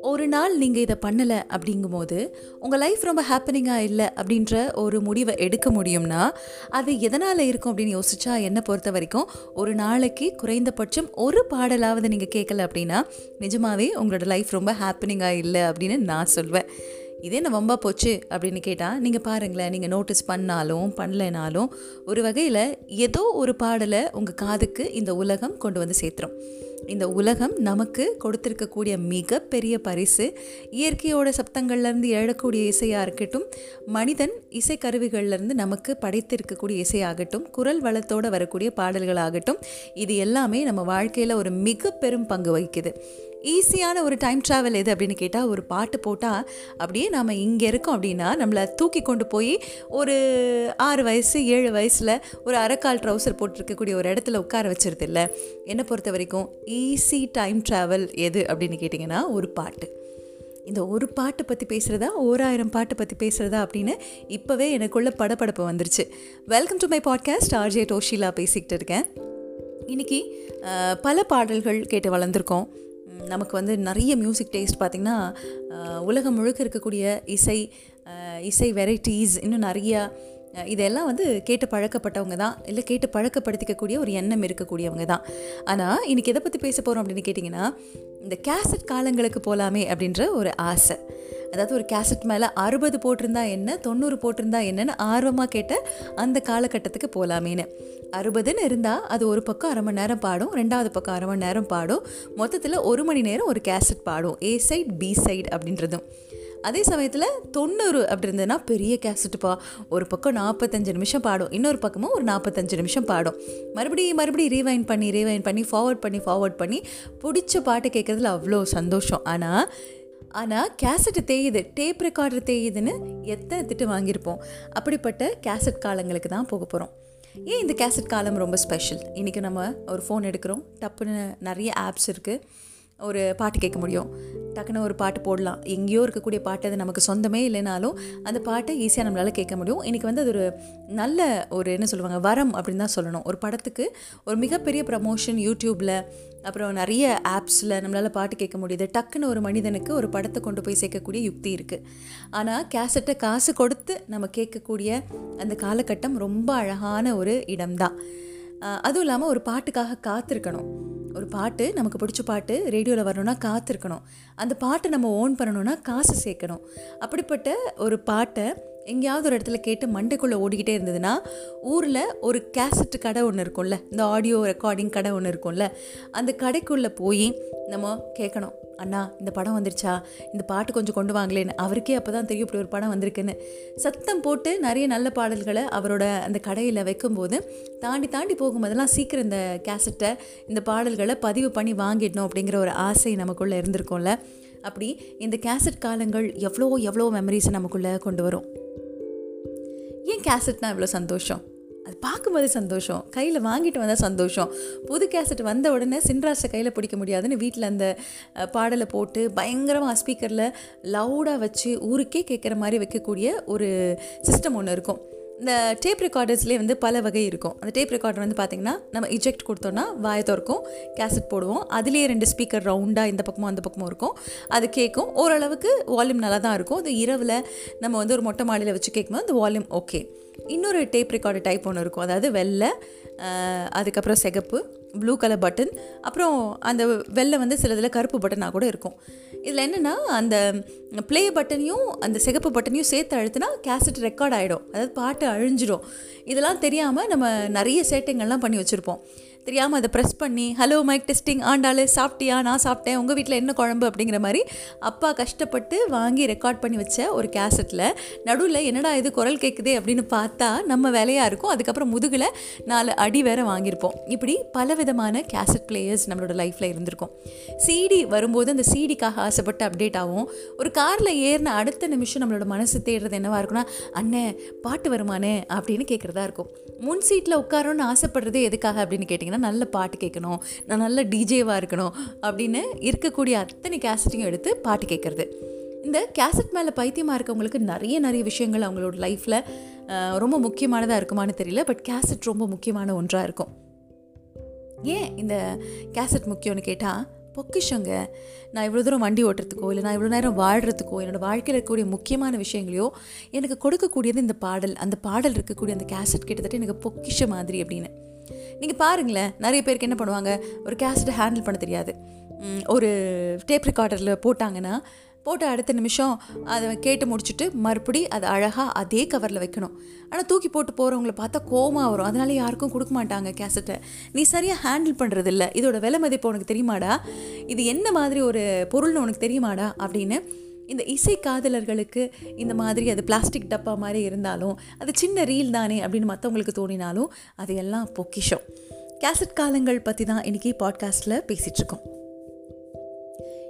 ஒரு நாள் நீங்கள் இதை பண்ணலை அப்படிங்கும்போது உங்கள் லைஃப் ரொம்ப ஹாப்பனிங்காக இல்லை அப்படின்ற ஒரு முடிவை எடுக்க முடியும்னா அது எதனால் இருக்கும் அப்படின்னு யோசிச்சா என்னை பொறுத்த வரைக்கும் ஒரு நாளைக்கு குறைந்தபட்சம் ஒரு பாடலாவது நீங்கள் கேட்கல அப்படின்னா நிஜமாவே உங்களோட லைஃப் ரொம்ப ஹாப்பனிங்காக இல்லை அப்படின்னு நான் சொல்வேன். இதே என்ன வம்பா போச்சு அப்படின்னு கேட்டால் நீங்கள் பாருங்களேன் நீங்கள் நோட்டீஸ் பண்ணாலும் பண்ணலைனாலும் ஒரு வகையில் ஏதோ ஒரு பாடலை உங்கள் காதுக்கு இந்த உலகம் கொண்டு வந்து சேர்த்துரும். இந்த உலகம் நமக்கு கொடுத்துருக்கக்கூடிய மிகப்பெரிய பரிசு. இயற்கையோட சப்தங்கள்லேருந்து எழக்கூடிய இசையாக இருக்கட்டும் மனிதன் இசைக்கருவிகள்லேருந்து நமக்கு படைத்திருக்கக்கூடிய இசையாகட்டும் குரல் வளத்தோடு வரக்கூடிய பாடல்களாகட்டும் இது எல்லாமே நம்ம வாழ்க்கையில் ஒரு மிக பெரும் பங்கு வகிக்குது. ஈஸியான ஒரு டைம் ட்ராவல் எது அப்படின்னு கேட்டால் ஒரு பாட்டு போட்டால் அப்படியே நாம் இங்கே இருக்கோம் அப்படின்னா நம்மளை தூக்கி கொண்டு போய் ஒரு ஆறு வயசு ஏழு வயசில் ஒரு அரைக்கால் ட்ரௌசர் போட்டிருக்கக்கூடிய ஒரு இடத்துல உட்கார வச்சிருது இல்லை. என்னை பொறுத்த வரைக்கும் ஈஸி டைம் ட்ராவல் எது அப்படின்னு கேட்டிங்கன்னா ஒரு பாட்டு. இந்த ஒரு பாட்டை பற்றி பேசுகிறதா ஓராயிரம் பாட்டை பற்றி பேசுகிறதா அப்படின்னு இப்போவே எனக்குள்ள படப்படப்பு வந்துருச்சு. Welcome to my podcast RJ Toshila பேசிக்கிட்டு இருக்கேன். இன்றைக்கி பல பாடல்கள் கேட்டு வளர்ந்துருக்கோம். நமக்கு வந்து நிறைய மியூசிக் டேஸ்ட் பார்த்திங்கன்னா உலகம் முழுக்க இருக்கக்கூடிய இசை இசை வெரைட்டிஸ் இன்னும் நிறையா இதெல்லாம் வந்து கேட்டு பழக்கப்பட்டவங்க தான். இல்லை கேட்டு பழக்கப்படுத்திக்கக்கூடிய ஒரு எண்ணம் இருக்கக்கூடியவங்க தான். ஆனால் இன்றைக்கி எதை பற்றி பேச போகிறோம் அப்படின்னு கேட்டிங்கன்னா இந்த கேசட் காலங்களுக்கு போகலாமே அப்படின்ற ஒரு ஆசை. அதாவது ஒரு கேசட் மேலே அறுபது போட்டிருந்தா என்ன தொண்ணூறு போட்டிருந்தா என்னன்னு ஆர்வமாக கேட்ட அந்த காலகட்டத்துக்கு போகலாமேன்னு அறுபதுன்னு இருந்தால் அது ஒரு பக்கம் அரை மணி நேரம் பாடும் ரெண்டாவது பக்கம் அரை மணி நேரம் பாடும். மொத்தத்தில் ஒரு மணி நேரம் ஒரு கேசட் பாடும். ஏ சைட் பி சைட் அப்படின்றதும். அதே சமயத்தில் தொண்ணூறு அப்படி இருந்ததுன்னா பெரிய கேசட்டுப்பா ஒரு பக்கம் நாற்பத்தஞ்சு நிமிஷம் பாடும். இன்னொரு பக்கமும் ஒரு நாற்பத்தஞ்சு நிமிஷம் பாடும். மறுபடியும் மறுபடியும் ரீவைன் பண்ணி ரீவைன் பண்ணி ஃபார்வர்ட் பண்ணி ஃபார்வர்ட் பண்ணி பிடிச்ச பாட்டு கேட்குறதுல அவ்வளோ சந்தோஷம். ஆனால் ஆனால் கேசட்டு தேயுது டேப் ரெக்கார்டர் தேயுதுன்னு எத்தனை திட்டு வாங்கியிருப்போம். அப்படிப்பட்ட கேசட் காலங்களுக்கு தான் போக போகிறோம் ஏன் இந்த கேசட் காலம் ரொம்ப ஸ்பெஷல் இன்றைக்கி நம்ம ஒரு ஃபோன் எடுக்கிறோம். டப்புன்னு நிறைய ஆப்ஸ் இருக்குது ஒரு பாட்டு கேட்க முடியும். டக்குன்னு ஒரு பாட்டு போடலாம். எங்கேயோ இருக்கக்கூடிய பாட்டு அது நமக்கு சொந்தமே இல்லைனாலும் அந்த பாட்டை ஈஸியாக நம்மளால் கேட்க முடியும். இன்றைக்கி வந்து அது ஒரு நல்ல ஒரு என்ன சொல்லுவாங்க வரம் அப்படின்னு தான் சொல்லணும். ஒரு படத்துக்கு ஒரு மிகப்பெரிய ப்ரமோஷன் யூடியூப்பில் அப்புறம் நிறைய ஆப்ஸில் நம்மளால் பாட்டு கேட்க முடியுது. டக்குன்னு ஒரு மனிதனுக்கு ஒரு படத்தை கொண்டு போய் சேர்க்கக்கூடிய யுக்தி இருக்குது ஆனால் கேசட்டை காசு கொடுத்து நம்ம கேட்கக்கூடிய அந்த காலகட்டம் ரொம்ப அழகான ஒரு இடம்தான். அதுவும் இல்லாமல் ஒரு பாட்டுக்காக காத்திருக்கணும். ஒரு பாட்டு நமக்கு பிடிச்ச பாட்டு ரேடியோவில் வரணும்னா காத்திருக்கணும். அந்த பாட்டை நம்ம ஓன் பண்ணணும்னா காசு சேர்க்கணும். அப்படிப்பட்ட ஒரு பாட்டை எங்கேயாவது ஒரு இடத்துல கேட்டு மண்டைக்குள்ளே ஓடிக்கிட்டே இருந்ததுன்னா ஊரில் ஒரு கேசட் கடை ஒன்று இருக்கும்ல இந்த ஆடியோ ரெக்கார்டிங் கடை ஒன்று இருக்கும்ல அந்த கடைக்குள்ளே போய் நம்ம கேட்கணும் அண்ணா இந்த படம் வந்துருச்சா? இந்த பாட்டு கொஞ்சம் கொண்டு வாங்களேன்னு. அவருக்கே அப்போ தான் தெரியும் இப்படி ஒரு படம் வந்திருக்குன்னு. சத்தம் போட்டு நிறைய நல்ல பாடல்களை அவரோட அந்த கடையில் வைக்கும்போது தாண்டி தாண்டி போகும்போதெல்லாம் சீக்கிரம் இந்த கேசட்டை இந்த பாடல்களை பதிவு பண்ணி வாங்கிடணும் அப்படிங்கிற ஒரு ஆசை நமக்குள்ளே இருந்திருக்கும்ல. அப்படி இந்த கேசட் காலங்கள் எவ்வளோ எவ்வளோ மெமரிஸை நமக்குள்ளே கொண்டு வரும். ஏன் கேசட்னா இவ்வளோ சந்தோஷம்? அது பார்க்கும்போதே சந்தோஷம். கையில் வாங்கிட்டு வந்தால் சந்தோஷம். புது கேசட் வந்த உடனே சின்ராசை கையில் பிடிக்க முடியாதுன்னு வீட்டில் அந்த பாடலை போட்டு பயங்கரமாக ஸ்பீக்கரில் லவுடாக வச்சு ஊருக்கே கேட்குற மாதிரி வைக்கக்கூடிய ஒரு சிஸ்டம் ஒன்று இருக்கும். இந்த டேப் ரெக்கார்டர்ஸ்லேயே வந்து பல வகை இருக்கும். அந்த டேப் ரெக்கார்டர் வந்து பார்த்திங்கன்னா நம்ம இஜெக்ட் கொடுத்தோன்னா வாய திறக்கும் கேசட் போடுவோம். அதுலேயே ரெண்டு ஸ்பீக்கர் ரவுண்டாக இந்த பக்கமும் அந்த பக்கமும் இருக்கும். அது கேட்கும் ஓரளவுக்கு வால்யூம் நல்லா தான் இருக்கும். அது இரவில் நம்ம வந்து ஒரு மொட்டை மாடியில் வச்சு கேட்கும்போது அந்த வால்யூம் ஓகே இன்னொரு டேப் ரெக்கார்டர் டைப் ஒன்று இருக்கும். அதாவது வெள்ளை அதுக்கப்புறம் சிகப்பு ப்ளூ கலர் பட்டன் அப்புறம் அந்த வெள்ளை வந்து சிலதில் கருப்பு பட்டனாக கூட இருக்கும். இதில் என்னென்னா அந்த ப்ளே பட்டனையும் அந்த சிகப்பு பட்டனையும் சேர்த்து அழுத்தினா கேசட் ரெக்கார்ட் ஆகிடும் அதாவது பாட்டு அழிஞ்சிடும் இதெல்லாம் தெரியாமல் நம்ம நிறைய சேட்டைங்கள்லாம் பண்ணி வச்சுருப்போம். தெரியாமல் அதை ப்ரெஸ் பண்ணி ஹலோ மைக் டெஸ்டிங் ஆண்டாளு சாப்பிட்டியா? நான் சாப்பிட்டேன். உங்கள் வீட்டில் என்ன குழம்பு? அப்படிங்கிற மாதிரி அப்பா கஷ்டப்பட்டு வாங்கி ரெக்கார்ட் பண்ணி வச்ச ஒரு கேசட்டில் நடுவில் என்னடா இது குரல் கேட்குது அப்படின்னு பார்த்தா நம்ம வேலையாக இருக்கும். அதுக்கப்புறம் முதுகில் நாலு அடி வேற வாங்கியிருப்போம். இப்படி பலவிதமான கேசட் பிளேயர்ஸ் நம்மளோட லைஃப்பில் இருந்திருக்கும். சிடி வரும்போது அந்த சிடிக்காக ஆசைப்பட்டு அப்டேட் ஆகும். ஒரு காரில் ஏறின அடுத்த நிமிஷம் நம்மளோட மனசு தேடுறது என்னவாக இருக்கும்னா அண்ணே பாட்டு வருமானே அப்படின்னு கேட்குறதா இருக்கும். முன் சீட்டில் உட்காரணும்னு ஆசைப்படுறது எதுக்காக அப்படின்னு கேட்டிங்கன்னா நல்ல பாட்டு கேட்கணும் நான் நல்ல டிஜேவாக இருக்கணும் அப்படின்னு இருக்கக்கூடிய அத்தனை கேசட்டையும் எடுத்து பாட்டு கேட்குறது. இந்த கேசட் மேலே பைத்தியமாக இருக்கவங்களுக்கு நிறைய நிறைய விஷயங்கள் அவங்களோட லைஃப்பில் ரொம்ப முக்கியமானதாக இருக்குமான்னு தெரியல பட் கேசட் ரொம்ப முக்கியமான ஒன்றாக இருக்கும். ஏன் இந்த கேசட் முக்கியம்னு கேட்டால் பொக்கிஷங்க. நான் இவ்வளோ தூரம் வண்டி ஓட்டுறதுக்கோ இல்லை நான் இவ்வளோ நேரம் வாழ்கிறதுக்கோ என்னோடய வாழ்க்கையில் இருக்கக்கூடிய முக்கியமான விஷயங்களையோ எனக்கு கொடுக்கக்கூடியது இந்த பாடல் அந்த பாடல் இருக்கக்கூடிய அந்த கேசட் கிட்டத்தட்ட எனக்கு பொக்கிஷ மாதிரி அப்படின்னு. நீங்கள் பாருங்களேன் நிறைய பேருக்கு என்ன பண்ணுவாங்க ஒரு கேசட்டை ஹேண்டில் பண்ண தெரியாது. ஒரு டேப் ரெக்கார்டரில் போட்டாங்கன்னா போட்ட அடுத்த நிமிஷம் அதை கேட்டு முடிச்சுட்டு மறுபடி அதை அழகாக அதே கவரில் வைக்கணும். ஆனால் தூக்கி போட்டு போகிறவங்கள பார்த்தா கோமாக வரும். அதனால யாருக்கும் கொடுக்க மாட்டாங்க கேசட்டை நீ சரியாக ஹேண்டில் பண்ணுறதில்ல இதோட விலை மதிப்பு உனக்கு தெரியுமாடா? இது என்ன மாதிரி ஒரு பொருள்னு உனக்கு தெரியுமாடா? அப்படின்னு இந்த இசை காதலர்களுக்கு இந்த மாதிரி அது பிளாஸ்டிக் டப்பா மாதிரி இருந்தாலும் அது சின்ன ரீல் தானே அப்படின்னு மற்றவங்களுக்கு தோணினாலும் அது எல்லாம் பொக்கிஷம். கேசட் காலங்கள் பற்றி தான் இன்றைக்கி பாட்காஸ்ட்டில் பேசிகிட்ருக்கோம்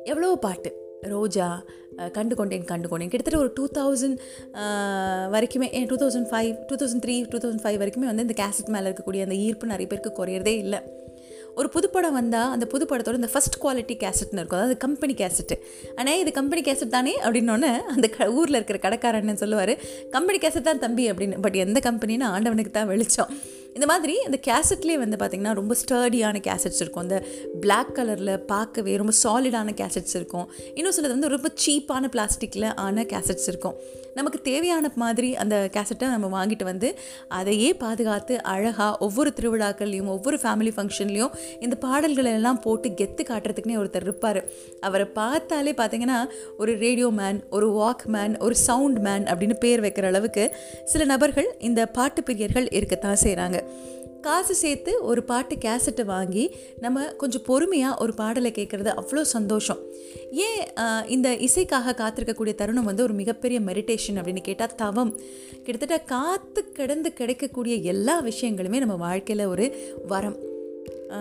எவ்வளோ பாட்டு? ரோஜா கண்டு கொண்டேன் கண்டு கொண்டேன் கிட்டத்தட்ட ஒரு டூ தௌசண்ட் வரைக்குமே two thousand five two thousand three two thousand five வரைக்குமே வந்து இந்த கேசட் மேலே இருக்கக்கூடிய அந்த ஈர்ப்பு நிறைய பேருக்கு குறையிறதே இல்லை. ஒரு புதுப்படம் வந்தால் அந்த புதுப்படத்தோட இந்த ஃபஸ்ட் குவாலிட்டி கேசட்னு இருக்கும். அதாவது கம்பெனி கேசட்டு ஆனால் இது கம்பெனி கேசட் தானே? அப்படின்னோடனே அந்த க ஊரில் இருக்கிற கடைக்காரன்னு சொல்லுவார்? கம்பெனி கேசட் தான் தம்பி அப்படின்னு. பட் எந்த கம்பெனின்னு ஆண்டவனுக்கு தான் வெளிச்சம். இந்த மாதிரி அந்த கேசட்லேயே வந்து பார்த்திங்கன்னா ரொம்ப ஸ்டர்டியான கேசட்ஸ் இருக்கும். அந்த பிளாக் கலரில் பார்க்கவே ரொம்ப சாலிடான கேசட்ஸ் இருக்கும். இன்னும் சிலது வந்து ரொம்ப சீப்பான பிளாஸ்டிக்கில் ஆன கேசட்ஸ் இருக்கும். நமக்கு தேவையான மாதிரி அந்த கேசட்டை நம்ம வாங்கிட்டு வந்து அதையே பாதுகாத்து அழகாக ஒவ்வொரு திருவிழாக்கள்லையும் ஒவ்வொரு ஃபேமிலி ஃபங்க்ஷன்லேயும் இந்த பாடல்களை எல்லாம் போட்டு கெத்து காட்டுறதுக்குனே ஒருத்தர் இருப்பார். அவரை பார்த்தாலே பார்த்தீங்கன்னா ஒரு ரேடியோ மேன் ஒரு வாக் மேன் ஒரு சவுண்ட் மேன் அப்படின்னு பேர் வைக்கிற அளவுக்கு சில நபர்கள் இந்த பாட்டு பிரியர்கள் இருக்கத்தான் செய்கிறாங்க காசு சேர்த்து ஒரு பாட்டு கேசட்டை வாங்கி நம்ம கொஞ்சம் பொறுமையாக ஒரு பாடலை கேட்குறது அவ்வளோ சந்தோஷம். ஏன் இந்த இசைக்காக காத்திருக்கக்கூடிய தருணம் வந்து ஒரு மிகப்பெரிய மெடிடேஷன் அப்படின்னு கேட்டால் தவம். கிட்டத்தட்ட காத்து கிடந்து கிடைக்கக்கூடிய எல்லா விஷயங்களுமே நம்ம வாழ்க்கையில் ஒரு வரம்.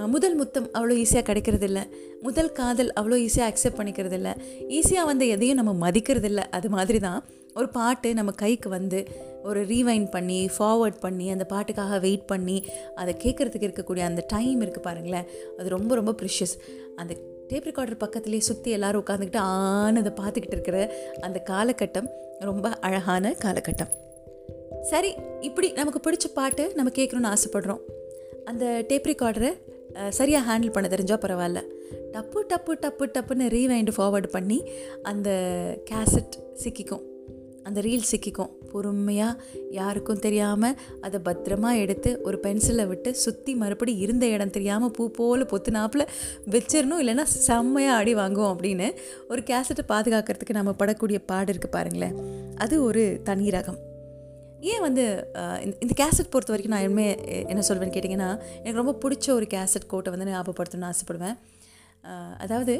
முதல் முத்தம் அவ்வளோ ஈஸியாக கிடைக்கிறது இல்லை முதல் காதல் அவ்வளோ ஈஸியாக அக்செப்ட் பண்ணிக்கிறது இல்லை ஈஸியாக வந்து எதையும் நம்ம மதிக்கிறது இல்லை அது மாதிரி தான் ஒரு பாட்டு நம்ம கைக்கு வந்து ஒரு ரீவைண்ட் பண்ணி ஃபார்வர்ட் பண்ணி அந்த பாட்டுக்காக வெயிட் பண்ணி அதை கேட்குறதுக்கு இருக்கக்கூடிய அந்த டைம் இருக்குது பாருங்களேன். அது ரொம்ப ரொம்ப ப்ரிஷியஸ் அந்த டேப் ரெக்கார்டர் பக்கத்துலேயே சுற்றி எல்லாரும் உட்காந்துக்கிட்டு ஆனதை அதை பார்த்துக்கிட்டு இருக்கிற அந்த காலகட்டம் ரொம்ப அழகான காலகட்டம். சரி இப்படி நமக்கு பிடிச்ச பாட்டு நம்ம கேட்கணுன்னு ஆசைப்படுறோம். அந்த டேப் ரெக்கார்டரை சரியாக ஹேண்டில் பண்ண தெரிஞ்சால் பரவாயில்ல. டப்பு டப்பு டப்பு டப்புன்னு ரீவைண்டு ஃபார்வர்டு பண்ணி அந்த கேசட் சிக்கிக்கும். அந்த ரீல் சிக்கிக்கும். பொறுமையாக யாருக்கும் தெரியாமல் அதை பத்திரமா எடுத்து ஒரு பென்சிலை விட்டு சுற்றி மறுபடி இருந்த இடம் தெரியாமல் பூ போல் பொத்துனாப்பில் வச்சிடணும் இல்லைன்னா செம்மையாக அடி வாங்குவோம் அப்படின்னு ஒரு கேசட்டை பாதுகாக்கிறதுக்கு நம்ம படக்கூடிய பாடு இருக்குது பாருங்களேன். அது ஒரு தனி ரகம். ஏன் வந்து இந்த- இந்த கேசட் பொறுத்த வரைக்கும் நான் எதுவுமே என்ன சொல்வேன்னு கேட்டிங்கன்னா எனக்கு ரொம்ப பிடிச்ச ஒரு கேசட் கோட்டை வந்து ஞாபகப்படுத்தணும்னு ஆசைப்படுவேன். அதாவது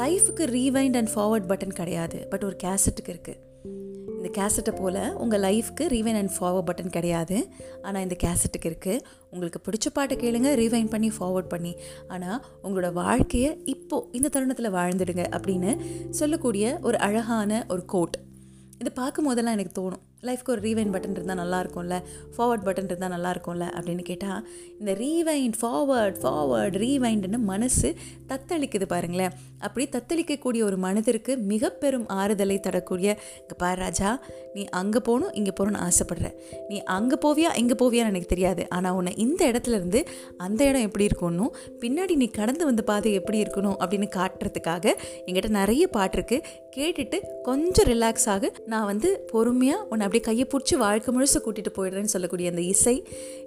லைஃபுக்கு ரீவைண்ட் அண்ட் ஃபார்வர்ட் பட்டன் கிடையாது பட் ஒரு கேசட்டுக்கு இருக்குது இந்த கேசட்டை போல் உங்கள் லைஃப்க்கு ரீவைண்ட் அண்ட் ஃபார்வர்ட் பட்டன் கிடையாது ஆனால் இந்த கேசட்டுக்கு இருக்குது உங்களுக்கு பிடிச்ச பாட்டை கேளுங்க ரீவைண்ட் பண்ணி ஃபார்வர்ட் பண்ணி. ஆனால் உங்களோட வாழ்க்கையை இப்போது இந்த தருணத்தில் வாழ்ந்துடுங்க அப்படின்னு சொல்லக்கூடிய ஒரு அழகான ஒரு கோட் இதை பார்க்கும் போதெல்லாம் எனக்கு தோணும். லைஃப்க்கு ஒரு ரீவைன் பட்டன் இருந்தால் நல்லா இருக்கும்ல ஃபார்வர்ட் பட்டன் இருந்தால் நல்லா இருக்கும்ல அப்படின்னு கேட்டால் இந்த ரீவைண்ட் ஃபார்வர்ட் ஃபார்வர்ட் ரீவைண்டுன்னு மனசு தத்தளிக்குது பாருங்களேன். அப்படி தத்தளிக்கக்கூடிய ஒரு மனதிற்கு மிக பெரும் ஆறுதலை தரக்கூடிய இங்கே பாரு ராஜா நீ அங்கே போகணும் இங்கே போகணும்னு ஆசைப்படுற. நீ அங்கே போவியா இங்கே போவியான்னு எனக்கு தெரியாது. ஆனால் உன்னை இந்த இடத்துல இருந்து அந்த இடம் எப்படி இருக்கணும் பின்னாடி நீ கடந்து வந்த பாதை எப்படி இருக்கணும் அப்படின்னு காட்டுறதுக்காக என்கிட்ட நிறைய பாட்டு இருக்குது கேட்டுட்டு கொஞ்சம் ரிலாக்ஸ் ஆகு. நான் வந்து பொறுமையாக உன்னை அப்படியே கையை பிடிச்சி வாழ்க்கை முழுசு கூட்டிகிட்டு போயிடுறேன்னு சொல்லக்கூடிய அந்த இசை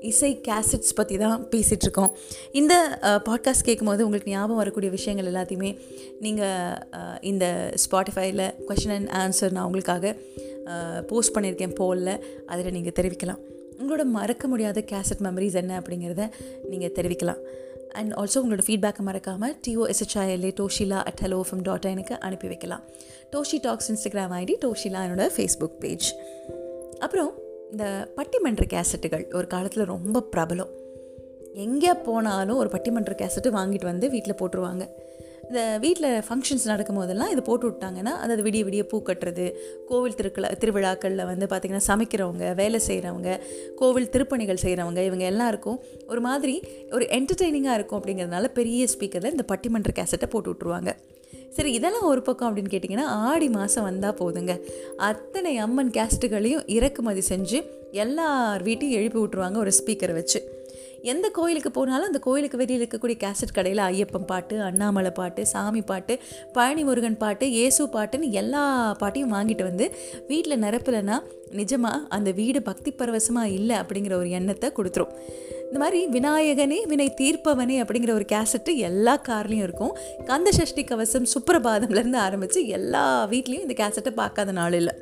இசை கேசட்ஸ் பற்றி தான் பேசிகிட்ருக்கோம் இந்த பாட்காஸ்ட் கேட்கும்போது உங்களுக்கு ஞாபகம் வரக்கூடிய விஷயங்கள் எல்லாத்தையுமே நீங்கள் இந்த ஸ்பாட்டிஃபைல கொஷின் அண்ட் ஆன்சர் நான் உங்களுக்காக போஸ்ட் பண்ணியிருக்கேன் போலில். அதில் நீங்கள் தெரிவிக்கலாம். உங்களோட மறக்க முடியாத கேசட் மெமரிஸ் என்ன அப்படிங்கிறத நீங்கள் தெரிவிக்கலாம். அண்ட் ஆல்சோ உங்களோட ஃபீட்பேக்கை மறக்காமல் டிஓஎஸ்ஹெச்ஐஎல்ஏ டோஷிலா அட் ஹலோ ஃப்ரம் டாட் எனக்கு அனுப்பி வைக்கலாம். Toshi talks Instagram ID Toshila என்னோட ஃபேஸ்புக் பேஜ் அப்புறம் இந்த பட்டிமன்ற கேசட்டுகள் ஒரு காலத்தில் ரொம்ப பிரபலம். எங்கே போனாலும் ஒரு பட்டிமன்ற கேசட்டு வாங்கிட்டு வந்து வீட்டில் போட்டுருவாங்க. இந்த வீட்டில் ஃபங்க்ஷன்ஸ் நடக்கும் போதெல்லாம் இது போட்டு விட்டாங்கன்னா அதாவது விடிய விடிய பூ கட்டுறது கோவில் திருக்கள திருவிழாக்களில் வந்து பார்த்திங்கன்னா சமைக்கிறவங்க வேலை செய்கிறவங்க கோவில் திருப்பணிகள் செய்கிறவங்க இவங்க எல்லாருக்கும் ஒரு மாதிரி ஒரு என்டர்டெய்னிங்காக இருக்கும் அப்படிங்கிறதுனால பெரிய ஸ்பீக்கரில் இந்த பட்டிமன்ற கேசட்டை போட்டு விட்ருவாங்க சரி இதெல்லாம் ஒரு பக்கம் அப்படின்னு கேட்டிங்கன்னா ஆடி மாதம் வந்தால் போதுங்க. அத்தனை அம்மன் கேஸ்ட்டுகளையும் இறக்குமதி செஞ்சு எல்லார் வீட்டையும் எழுப்பி விட்ருவாங்க ஒரு ஸ்பீக்கரை வச்சு. எந்த கோயிலுக்கு போனாலும் அந்த கோயிலுக்கு வெளியில் இருக்கக்கூடிய கேசட் கடையில் ஐயப்பன் பாட்டு அண்ணாமலை பாட்டு சாமி பாட்டு பழனி முருகன் பாட்டு இயேசு பாட்டுன்னு எல்லா பாட்டையும் வாங்கிட்டு வந்து வீட்டில் நிரப்பலைன்னா நிஜமாக அந்த வீடு பக்தி பரவசமாக இல்லை அப்படிங்கிற ஒரு எண்ணத்தை கொடுத்துரும். இந்த மாதிரி விநாயகனே வினை தீர்ப்பவனே அப்படிங்கிற ஒரு கேசட்டு எல்லா கார்லேயும் இருக்கும். கந்த சஷ்டி கவசம் சுப்பிரபாதம்லேருந்து ஆரம்பித்து எல்லா வீட்லேயும் இந்த கேசட்டை பார்க்காத நாள் இல்லை.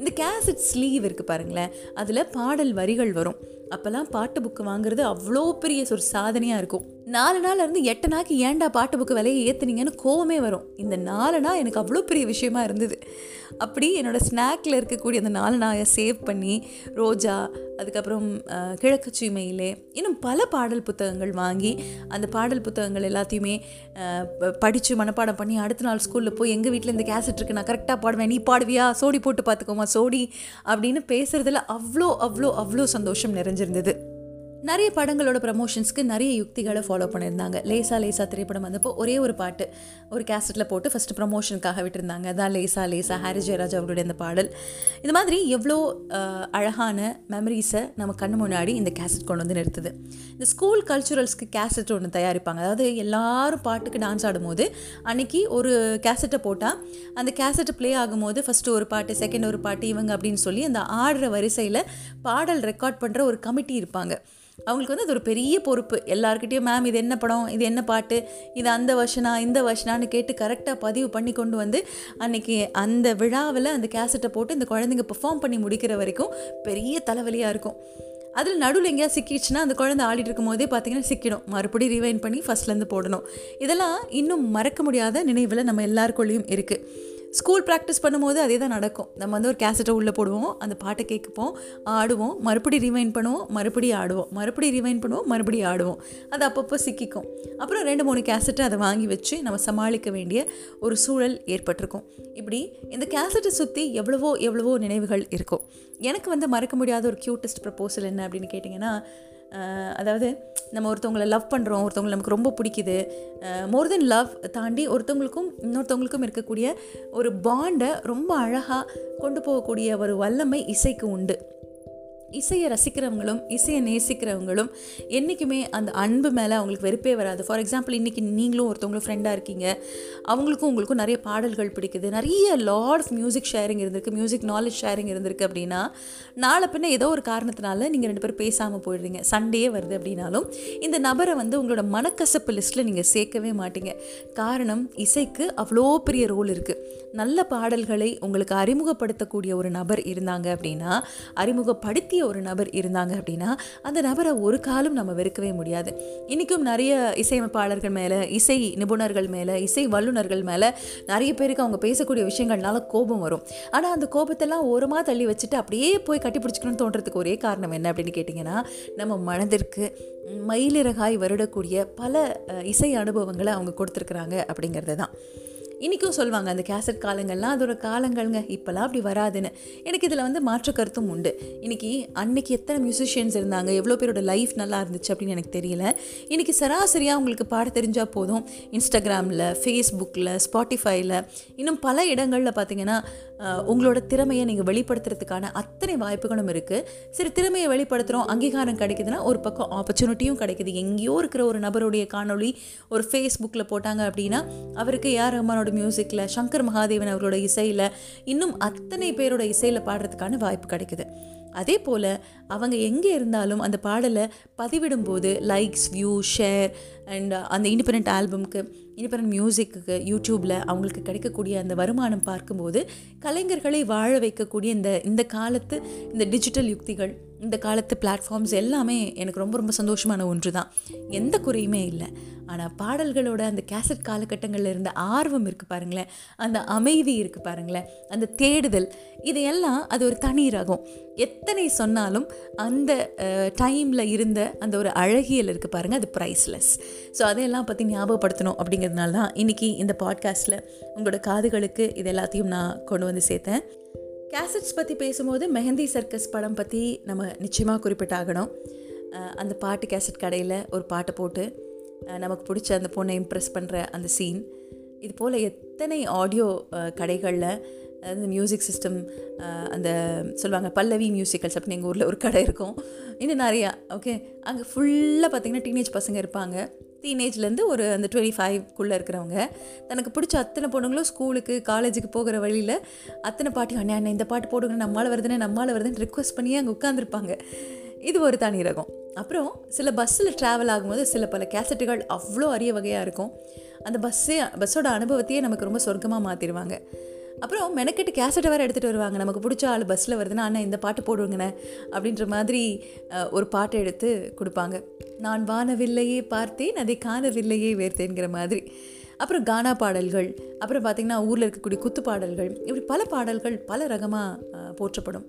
இந்த கேசட் ஸ்லீவ் இருக்குது பாருங்களேன் அதில் பாடல் வரிகள் வரும். அப்போல்லாம் பாட்டு புக்கு வாங்குறது அவ்வளோ பெரிய ஒரு சாதனையாக இருக்கும். நாலு நாள் இருந்து எட்டு நாக்கு ஏன்டா பாட்டு புக்கு விலையை ஏற்றுனீங்கன்னு கோவமே வரும். இந்த நாலு நாள் எனக்கு அவ்வளோ பெரிய விஷயமா இருந்தது. அப்படி என்னோடய ஸ்நாக்கில் இருக்கக்கூடிய அந்த நாலு நாயை சேவ் பண்ணி ரோஜா அதுக்கப்புறம் கிழக்கு சீமையிலே இன்னும் பல பாடல் புத்தகங்கள் வாங்கி அந்த பாடல் புத்தகங்கள் எல்லாத்தையுமே படித்து மனப்பாடம் பண்ணி அடுத்த நாள் ஸ்கூலில் போய் எங்கள் வீட்டில் இந்த கேசட் இருக்கு நான் கரெக்டாக பாடுவேன் நீ பாடுவியா? சோடி போட்டு பார்த்துக்கோமா சோடி அப்படின்னு பேசுகிறதுல அவ்வளோ அவ்வளோ அவ்வளோ சந்தோஷம் நிறைஞ்சிருந்தது நிறைய படங்களோட ப்ரமோஷன்ஸ்க்கு நிறைய யுக்திகளை ஃபாலோ பண்ணியிருந்தாங்க. லேசா லேசா திரைப்படம் வந்தப்போ ஒரே ஒரு பாட்டு ஒரு கேசட்டில் போட்டு ஃபஸ்ட்டு ப்ரமோஷனுக்காக விட்டுருந்தாங்க. அதான் லேசா லேசா ஹாரி ஜெயராஜ் அவருடைய அந்த பாடல். இது மாதிரி எவ்வளோ அழகான மெமரிஸை நம்ம கண்ணு முன்னாடி இந்த கேசட் கொண்டு வந்து நிறுத்துது. இந்த ஸ்கூல் கல்ச்சுரல்ஸ்க்கு கேசட் ஒன்று தயாரிப்பாங்க. அதாவது எல்லாரும் பாட்டுக்கு டான்ஸ் ஆடும்போது அன்னைக்கு ஒரு கேசட்டை போட்டால் அந்த கேசட்டை ப்ளே ஆகும்போது ஃபஸ்ட்டு ஒரு பாட்டு செகண்ட் ஒரு பாட்டு இவங்க அப்படின்னு சொல்லி அந்த ஆடுற வரிசையில் பாடல் ரெக்கார்ட் பண்ணுற ஒரு கமிட்டி இருப்பாங்க. அவங்களுக்கு வந்து அது ஒரு பெரிய பொறுப்பு. எல்லாருக்கிட்டேயும் மேம் இது என்ன படம்? இது என்ன பாட்டு? இது அந்த வருஷனா? இந்த வருஷனான்னு கேட்டு கரெக்டாக பதிவு பண்ணி கொண்டு வந்து அன்னைக்கு அந்த விழாவில் அந்த கேசட்டை போட்டு இந்த குழந்தைங்க பெர்ஃபார்ம் பண்ணி முடிக்கிற வரைக்கும் பெரிய தலைவலியாக இருக்கும். அதில் நடுவில் எங்கேயா சிக்கிடுச்சுன்னா அந்த குழந்தை ஆடிட்டு இருக்கும் போதே பார்த்தீங்கன்னா சிக்கிடும். மறுபடியும் ரிவைன் பண்ணி ஃபஸ்ட்லேருந்து போடணும். இதெல்லாம் இன்னும் மறக்க முடியாத நினைவில் நம்ம எல்லாருக்குள்ளேயும் இருக்குது ஸ்கூல் ப்ராக்டிஸ் பண்ணும்போது அதே தான் நடக்கும். நம்ம வந்து ஒரு கேசட்டை உள்ளே போடுவோம் அந்த பாட்டை கேட்குப்போம் ஆடுவோம் மறுபடி ரிவைன் பண்ணுவோம் மறுபடியும் ஆடுவோம் மறுபடி ரிவைன் பண்ணுவோம் மறுபடியும் ஆடுவோம். அது அப்பப்போ சிக்கிக்கும். அப்புறம் ரெண்டு மூணு கேசட்டை அதை வாங்கி வச்சு நம்ம சமாளிக்க வேண்டிய ஒரு சூழல் ஏற்பட்டிருக்கும். இப்படி இந்த கேசட்டை சுற்றி எவ்வளவோ எவ்வளவோ நினைவுகள் இருக்கும். எனக்கு வந்து மறக்க முடியாத ஒரு க்யூட்டஸ்ட் ப்ரப்போசல் என்ன அப்படின்னு கேட்டிங்கன்னா அதாவது நம்ம ஒருத்தவங்களை லவ் பண்ணுறோம் ஒருத்தவங்களை நமக்கு ரொம்ப பிடிக்குது. மோர் தென் லவ் தாண்டி ஒருத்தவங்களுக்கும் இன்னொருத்தவங்களுக்கும் இருக்கக்கூடிய ஒரு பாண்டை ரொம்ப அழகாக கொண்டு போகக்கூடிய ஒரு வல்லமை இசைக்கு உண்டு. இசையை ரசிக்கிறவங்களும் இசையை நேசிக்கிறவங்களும் என்றைக்குமே அந்த அன்பு மேலே அவங்களுக்கு வெறுப்பே வராது. ஃபார் எக்ஸாம்பிள் இன்றைக்கி நீங்களும் ஒருத்தவங்களும் ஃப்ரெண்டாக இருக்கீங்க. அவங்களுக்கும் உங்களுக்கும் நிறைய பாடல்கள் பிடிக்குது. நிறைய லாட் ஆஃப் மியூசிக் ஷேரிங் இருந்திருக்கு மியூசிக் நாலேஜ் ஷேரிங் இருந்திருக்கு அப்படின்னா நாளை பின்ன ஏதோ ஒரு காரணத்தினால நீங்கள் ரெண்டு பேரும் பேசாமல் போயிடுறீங்க. சண்டே வருது அப்படின்னாலும் இந்த நபரை வந்து உங்களோட மனக்கசப்பு லிஸ்ட்டில் நீங்கள் சேர்க்கவே மாட்டீங்க. காரணம் இசைக்கு அவ்வளோ பெரிய ரோல் இருக்குது நல்ல பாடல்களை உங்களுக்கு அறிமுகப்படுத்தக்கூடிய ஒரு நபர் இருந்தாங்க அப்படின்னா அறிமுகப்படுத்திய ஒரு நபர் இருந்தாங்க அப்படின்னா அந்த நபரை ஒரு காலம் நம்ம வெறுக்கவே முடியாது. இன்றைக்கும் நிறைய இசையமைப்பாளர்கள் மேலே இசை நிபுணர்கள் மேலே இசை வல்லுநர்கள் மேலே நிறைய பேருக்கு அவங்க பேசக்கூடிய விஷயங்கள்னால கோபம் வரும். ஆனால் அந்த கோபத்தெல்லாம் ஓரமாக தள்ளி வச்சுட்டு அப்படியே போய் கட்டி பிடிச்சிக்கணும்னு தோன்றதுக்கு ஒரே காரணம் என்ன அப்படின்னு கேட்டிங்கன்னா நம்ம மனதிற்கு மயிலிறகாய் வருடக்கூடிய பல இசை அனுபவங்களை அவங்க கொடுத்துருக்குறாங்க அப்படிங்கிறது தான் இன்றைக்கும் சொல்லுவாங்க அந்த கேசட் காலங்கள்லாம் அதோட காலங்கள்ங்க இப்போல்லாம் அப்படி வராதுன்னு. எனக்கு இதில் வந்து மாற்று கருத்தும் உண்டு. இன்றைக்கி அன்னைக்கு எத்தனை மியூசிஷியன்ஸ் இருந்தாங்க எவ்வளோ பேரோட லைஃப் நல்லா இருந்துச்சு அப்படின்னு எனக்கு தெரியல. இன்னைக்கு சராசரியாக உங்களுக்கு பாட தெரிஞ்சால் போதும். இன்ஸ்டாகிராமில் ஃபேஸ்புக்கில் ஸ்பாட்டிஃபைல இன்னும் பல இடங்களில் பார்த்தீங்கன்னா உங்களோட திறமையை நீங்கள் வெளிப்படுத்துறதுக்கான அத்தனை வாய்ப்புகளும் இருக்குது சரி திறமையை வெளிப்படுத்துகிறோம் அங்கீகாரம் கிடைக்குதுன்னா ஒரு பக்கம் ஆப்பர்ச்சுனிட்டியும் கிடைக்குது. எங்கேயோ இருக்கிற ஒரு நபருடைய காணொளி ஒரு ஃபேஸ்புக்கில் போட்டாங்க அப்படின்னா அவருக்கு யார் ரஹ்மானோட மியூசிக்கில் சங்கர் மகாதேவன் அவரோட இசையில் இன்னும் அத்தனை பேரோட இசையில் பாடுறதுக்கான வாய்ப்பு கிடைக்குது. அதே போல் அவங்க எங்கே இருந்தாலும் அந்த பாடலை பதிவிடும்போது லைக்ஸ் வியூ ஷேர் அண்ட் அந்த இண்டிபெண்ட் ஆல்பம்க்கு இண்டிபெண்ட் மியூசிக்கு யூடியூப்பில் அவங்களுக்கு கிடைக்கக்கூடிய அந்த வருமானம் பார்க்கும்போது கலைஞர்களை வாழ வைக்கக்கூடிய இந்த இந்த காலத்து இந்த டிஜிட்டல் யுக்திகள் இந்த காலத்து பிளாட்ஃபார்ம்ஸ் எல்லாமே எனக்கு ரொம்ப ரொம்ப சந்தோஷமான ஒன்று தான் எந்த குறையுமே இல்லை. ஆனால் பாடல்களோட அந்த கேசட் காலகட்டங்களில் இருந்த ஆர்வம் இருக்குது பாருங்களேன். அந்த அமைதி இருக்குது பாருங்களேன். அந்த தேடுதல் இதையெல்லாம் அது ஒரு தனி ரகம். எத்தனை சொன்னாலும் அந்த டைமில் இருந்த அந்த ஒரு அழகியல் இருக்குது பாருங்கள் அது ப்ரைஸ்லெஸ் ஸோ அதையெல்லாம் பற்றி ஞாபகப்படுத்தணும் அப்படிங்கிறதுனால தான் இன்றைக்கி இந்த பாட்காஸ்ட்டில் உங்களோட காதுகளுக்கு இது எல்லாத்தையும் நான் கொண்டு வந்து சேர்த்தேன். கேசட்ஸ் பற்றி பேசும்போது மெஹந்தி சர்க்கஸ் படம் பற்றி நம்ம நிச்சயமாக குறிப்பிட்டாகணும். அந்த பாட்டு கேசட் கடையில் ஒரு பாட்டை போட்டு நமக்கு பிடிச்ச அந்த பொண்ணை இம்ப்ரெஸ் பண்ணுற அந்த சீன் இது போல் எத்தனை ஆடியோ கடைகளில் அதாவது மியூசிக் சிஸ்டம் அந்த சொல்லுவாங்க பல்லவி மியூசிக்கல்ஸ் அப்படின்னு எங்கள் ஊரில் ஒரு கடை இருக்கும். இன்னும் நிறையா ஓகே அங்கே ஃபுல்லாக பார்த்தீங்கன்னா டீனேஜ் பசங்க இருப்பாங்க. டீனேஜ்லேருந்து ஒரு அந்த டுவெண்ட்டி ஃபைவ்க்குள்ளே இருக்கிறவங்க. தனக்கு பிடிச்ச அத்தனை பொண்ணுங்களும் ஸ்கூலுக்கு காலேஜுக்கு போகிற வழியில் அத்தனை பாட்டி அண்ணே அண்ணே இந்த பாட்டு போடுங்க நம்மளால் வருதுன்னு நம்மளால் வருதுன்னு ரிக்வஸ்ட் பண்ணி அங்கே உட்காந்துருப்பாங்க இது ஒரு தனி ரகம். அப்புறம் சில பஸ்ஸில் ட்ராவல் ஆகும்போது சில பல கேசட்டுகள் அவ்வளோ அரிய வகையாக இருக்கும். அந்த பஸ்ஸே பஸ்ஸோட அனுபவத்தையே நமக்கு ரொம்ப சொர்க்கமாக மாற்றிடுவாங்க அப்புறம் மெனக்கெட்டு கேசட்டை வேறு எடுத்துகிட்டு வருவாங்க. நமக்கு பிடிச்ச ஆள் பஸ்ஸில் வருதுன்னா அண்ணா இந்த பாட்டு போடுவோங்கண்ணே அப்படின்ற மாதிரி ஒரு பாட்டை எடுத்து கொடுப்பாங்க. நான் வானவில்லையே பார்த்தேன் அதை காணவில்லையே வேர்த்தேங்கிற மாதிரி. அப்புறம் கானா பாடல்கள். அப்புறம் பார்த்திங்கன்னா ஊரில் இருக்கக்கூடிய குத்து பாடல்கள். இப்படி பல பாடல்கள் பல ரகமாக போற்றப்படும்.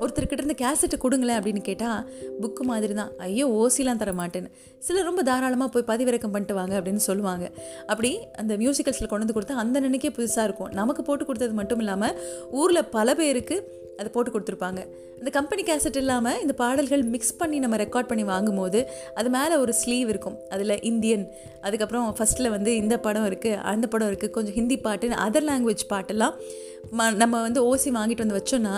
ஒருத்தர்கிட்ட இருந்து கேசட்டை கொடுங்களேன் அப்படின்னு கேட்டால் புக்கு மாதிரி தான் ஐயோ ஓசிலாம் தர மாட்டேன்னு சிலர் ரொம்ப தாராளமாக போய் பதிவிறக்கம் பண்ணிட்டு வாங்க அப்படின்னு சொல்லுவாங்க. அப்படி அந்த மியூசிக்கல்ஸில் கொண்டு வந்து கொடுத்தா அந்த நினைக்கே புதுசாக இருக்கும். நமக்கு போட்டு கொடுத்தது மட்டும் இல்லாமல் ஊரில் பல பேருக்கு அதை போட்டு கொடுத்துருப்பாங்க. இந்த கம்பெனி கேசட் இல்லாமல் இந்த பாடல்கள் மிக்ஸ் பண்ணி நம்ம ரெக்கார்ட் பண்ணி வாங்கும்போது அது மேலே ஒரு ஸ்லீவ் இருக்கும். அதில் இந்தியன் அதுக்கப்புறம் ஃபஸ்ட்டில் வந்து இந்த படம் இருக்குது அந்த படம் இருக்குது கொஞ்சம் ஹிந்தி பாட்டு அதர் லாங்குவேஜ் பாட்டெல்லாம் ம நம்ம வந்து ஓசி வாங்கிட்டு வந்து வச்சோன்னா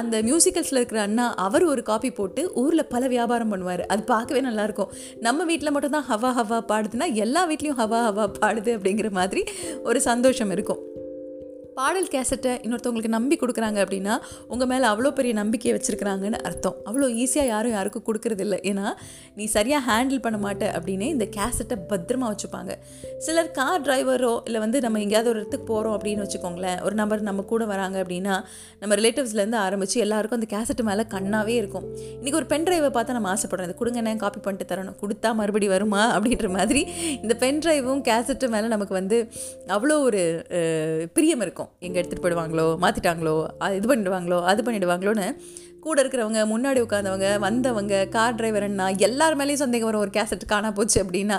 அந்த மியூசிக்கல்ஸில் இருக்கிற அண்ணா அவர் ஒரு காப்பி போட்டு ஊரில் பல வியாபாரம் பண்ணுவார். அது பார்க்கவே நல்லாயிருக்கும். நம்ம வீட்டில் மட்டும்தான் ஹவா ஹவா பாடுதுன்னா எல்லா வீட்லேயும் ஹவா ஹவா பாடுது அப்படிங்கிற மாதிரி ஒரு சந்தோஷம் இருக்கும். பாடல் கேசட்டை இன்னொருத்தவங்களுக்கு நம்பி கொடுக்குறாங்க அப்படின்னா உங்கள் மேலே அவ்வளோ பெரிய நம்பிக்கையை வச்சுருக்குறாங்கன்னு அர்த்தம். அவ்வளோ ஈஸியாக யாரும் யாருக்கும் கொடுக்குறதில்ல. ஏன்னா நீ சரியாக ஹேண்டில் பண்ண மாட்ட அப்படின்னு இந்த கேசட்டை பத்திரமா வச்சுப்பாங்க. சிலர் கார் டிரைவரோ இல்லை வந்து நம்ம எங்கேயாவது ஒரு இடத்துக்கு போகிறோம் அப்படின்னு வச்சுக்கோங்களேன். ஒரு நம்பர் நம்ம கூட வராங்க அப்படின்னா நம்ம ரிலேட்டிவ்ஸ்லேருந்து ஆரம்பித்து எல்லாருக்கும் அந்த கேசட்டு மேலே கண்ணாகவே இருக்கும். இன்றைக்கி ஒரு பென் டிரைவை பார்த்தா நம்ம ஆசைப்படுறோம். இது கொடுங்க நான் காப்பி பண்ணிட்டு தரணும். கொடுத்தா மறுபடி வருமா? அப்படின்ற மாதிரி இந்த பென் டிரைவும் கேசட்டு மேலே நமக்கு வந்து அவ்வளோ ஒரு பிரியம் இருக்கும். எங்கே எடுத்துகிட்டு போயிடுவாங்களோ மாற்றிட்டாங்களோ அது இது பண்ணிடுவாங்களோ அது பண்ணிடுவாங்களோன்னு கூட இருக்கிறவங்க முன்னாடி உட்காந்தவங்க வந்தவங்க கார் டிரைவர் அண்ணா எல்லார் மேலேயும் சந்தேகம் வரும். ஒரு கேசட் காணா போச்சு அப்படின்னா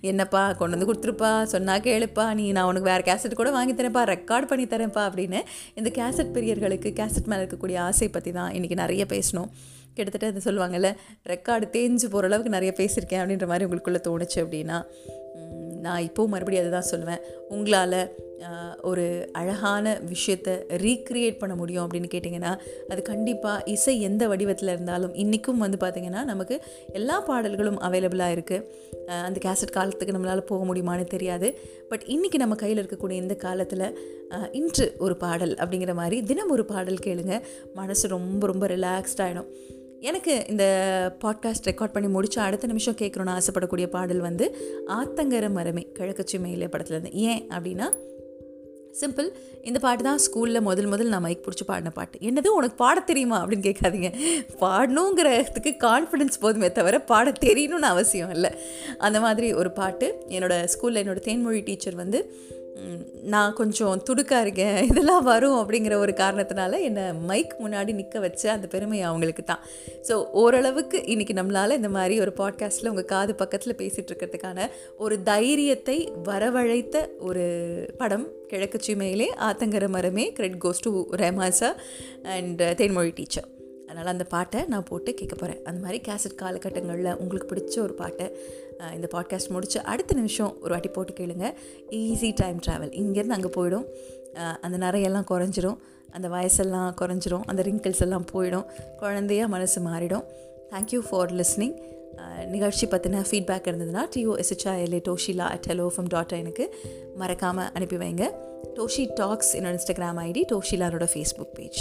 என்னப்பா கொண்டு வந்து கொடுத்துருப்பா சொன்னா கேளுப்பா நீ நான் உனக்கு வேறு கேசட் கூட வாங்கி தரேன்ப்பா ரெக்கார்ட் பண்ணி தரேன்ப்பா அப்படின்னு இந்த கேசட் பிரியர்களுக்கு கேசட் மேலே இருக்கக்கூடிய ஆசை பற்றி தான் இன்றைக்கி நிறைய பேசணும். கிட்டத்தட்ட அது சொல்லுவாங்கல்ல ரெக்கார்டு தேஞ்சு போகிற அளவுக்கு நிறைய பேசியிருக்கேன் அப்படின்ற மாதிரி உங்களுக்குள்ளே தோணுச்சு அப்படின்னா நான் இப்போவும் மறுபடியும் அதை தான் சொல்லுவேன். உங்களால் ஒரு அழகான விஷயத்தை ரீக்ரியேட் பண்ண முடியும் அப்படின்னு கேட்டிங்கன்னா அது கண்டிப்பாக இசை எந்த வடிவத்தில் இருந்தாலும் இன்றைக்கும் வந்து பார்த்திங்கன்னா நமக்கு எல்லா பாடல்களும் அவைலபிளாக இருக்குது அந்த கேசட் காலத்துக்கு நம்மளால் போக முடியுமான்னு தெரியாது. பட் இன்றைக்கி நம்ம கையில் இருக்கக்கூடிய இந்த காலத்தில் இன்று ஒரு பாடல் அப்படிங்கிற மாதிரி தினம் ஒரு பாடல் கேளுங்க. மனசு ரொம்ப ரொம்ப ரிலாக்ஸ்டாகிடும் எனக்கு இந்த பாட்காஸ்ட் ரெக்கார்ட் பண்ணி முடிச்சு அடுத்த நிமிஷம் கேட்கணுன்னு ஆசைப்படக்கூடிய பாடல் வந்து ஆத்தங்கர மரமே கிழக்கச்சி மேலே படத்துலேருந்து ஏன் அப்படின்னா சிம்பிள் இந்த பாட்டு தான் ஸ்கூலில் முதல் முதல் நான் மைக் பிடிச்சி பாடின பாட்டு. என்னது உனக்கு பாட தெரியுமா அப்படின்னு கேட்காதீங்க. பாடணுங்கிறதுக்கு கான்ஃபிடென்ஸ் போதுமே தவிர பாட தெரியணும்னு அவசியம் இல்லை. அந்த மாதிரி ஒரு பாட்டு என்னோடய ஸ்கூலில் என்னோட தேன்மொழி டீச்சர் வந்து நான் கொஞ்சம் துடுக்கா இருக்கேன் இதெல்லாம் வரும் அப்படிங்கிற ஒரு காரணத்தினால என்னை மைக் முன்னாடி நிற்க வச்ச அந்த பெருமை அவங்களுக்கு தான். ஸோ ஓரளவுக்கு இன்றைக்கி நம்மளால் இந்த மாதிரி ஒரு பாட்காஸ்ட்டில் உங்கள் காது பக்கத்தில் பேசிகிட்டு இருக்கிறதுக்கான ஒரு தைரியத்தை வரவழைத்த ஒரு படம் கிழக்கு சீமையிலே ஆத்தங்கர மரமே credit goes to ரேமாசா and Thenmozhi teacher அதனால் அந்த பாட்டை நான் போட்டு கேட்க போகிறேன் அந்த மாதிரி கேசட் காலகட்டங்களில் உங்களுக்கு பிடிச்ச ஒரு பாட்டை இந்த பாட்காஸ்ட் முடிச்சு அடுத்த நிமிஷம் ஒரு வாட்டி போட்டு கேளுங்க. ஈஸி டைம் ட்ராவல் இங்கேருந்து அங்கே போயிடும். அந்த நிறையெல்லாம் குறைஞ்சிரும். அந்த வயசெல்லாம் குறைஞ்சிரும். அந்த ரிங்கிள்ஸ் எல்லாம் போயிடும். குழந்தையா மனசு மாறிடும். தேங்க்யூ ஃபார் லிஸ்னிங் நிகழ்ச்சி பற்றின ஃபீட்பேக் இருந்ததுன்னா T O S H I L A Toshila at hello from dot எனக்கு மறக்காமல் அனுப்பி வைங்க. டோஷி டாக்ஸ் என்னோட இன்ஸ்டாகிராம் ஐடி டோஷிலானோட ஃபேஸ்புக் பேஜ்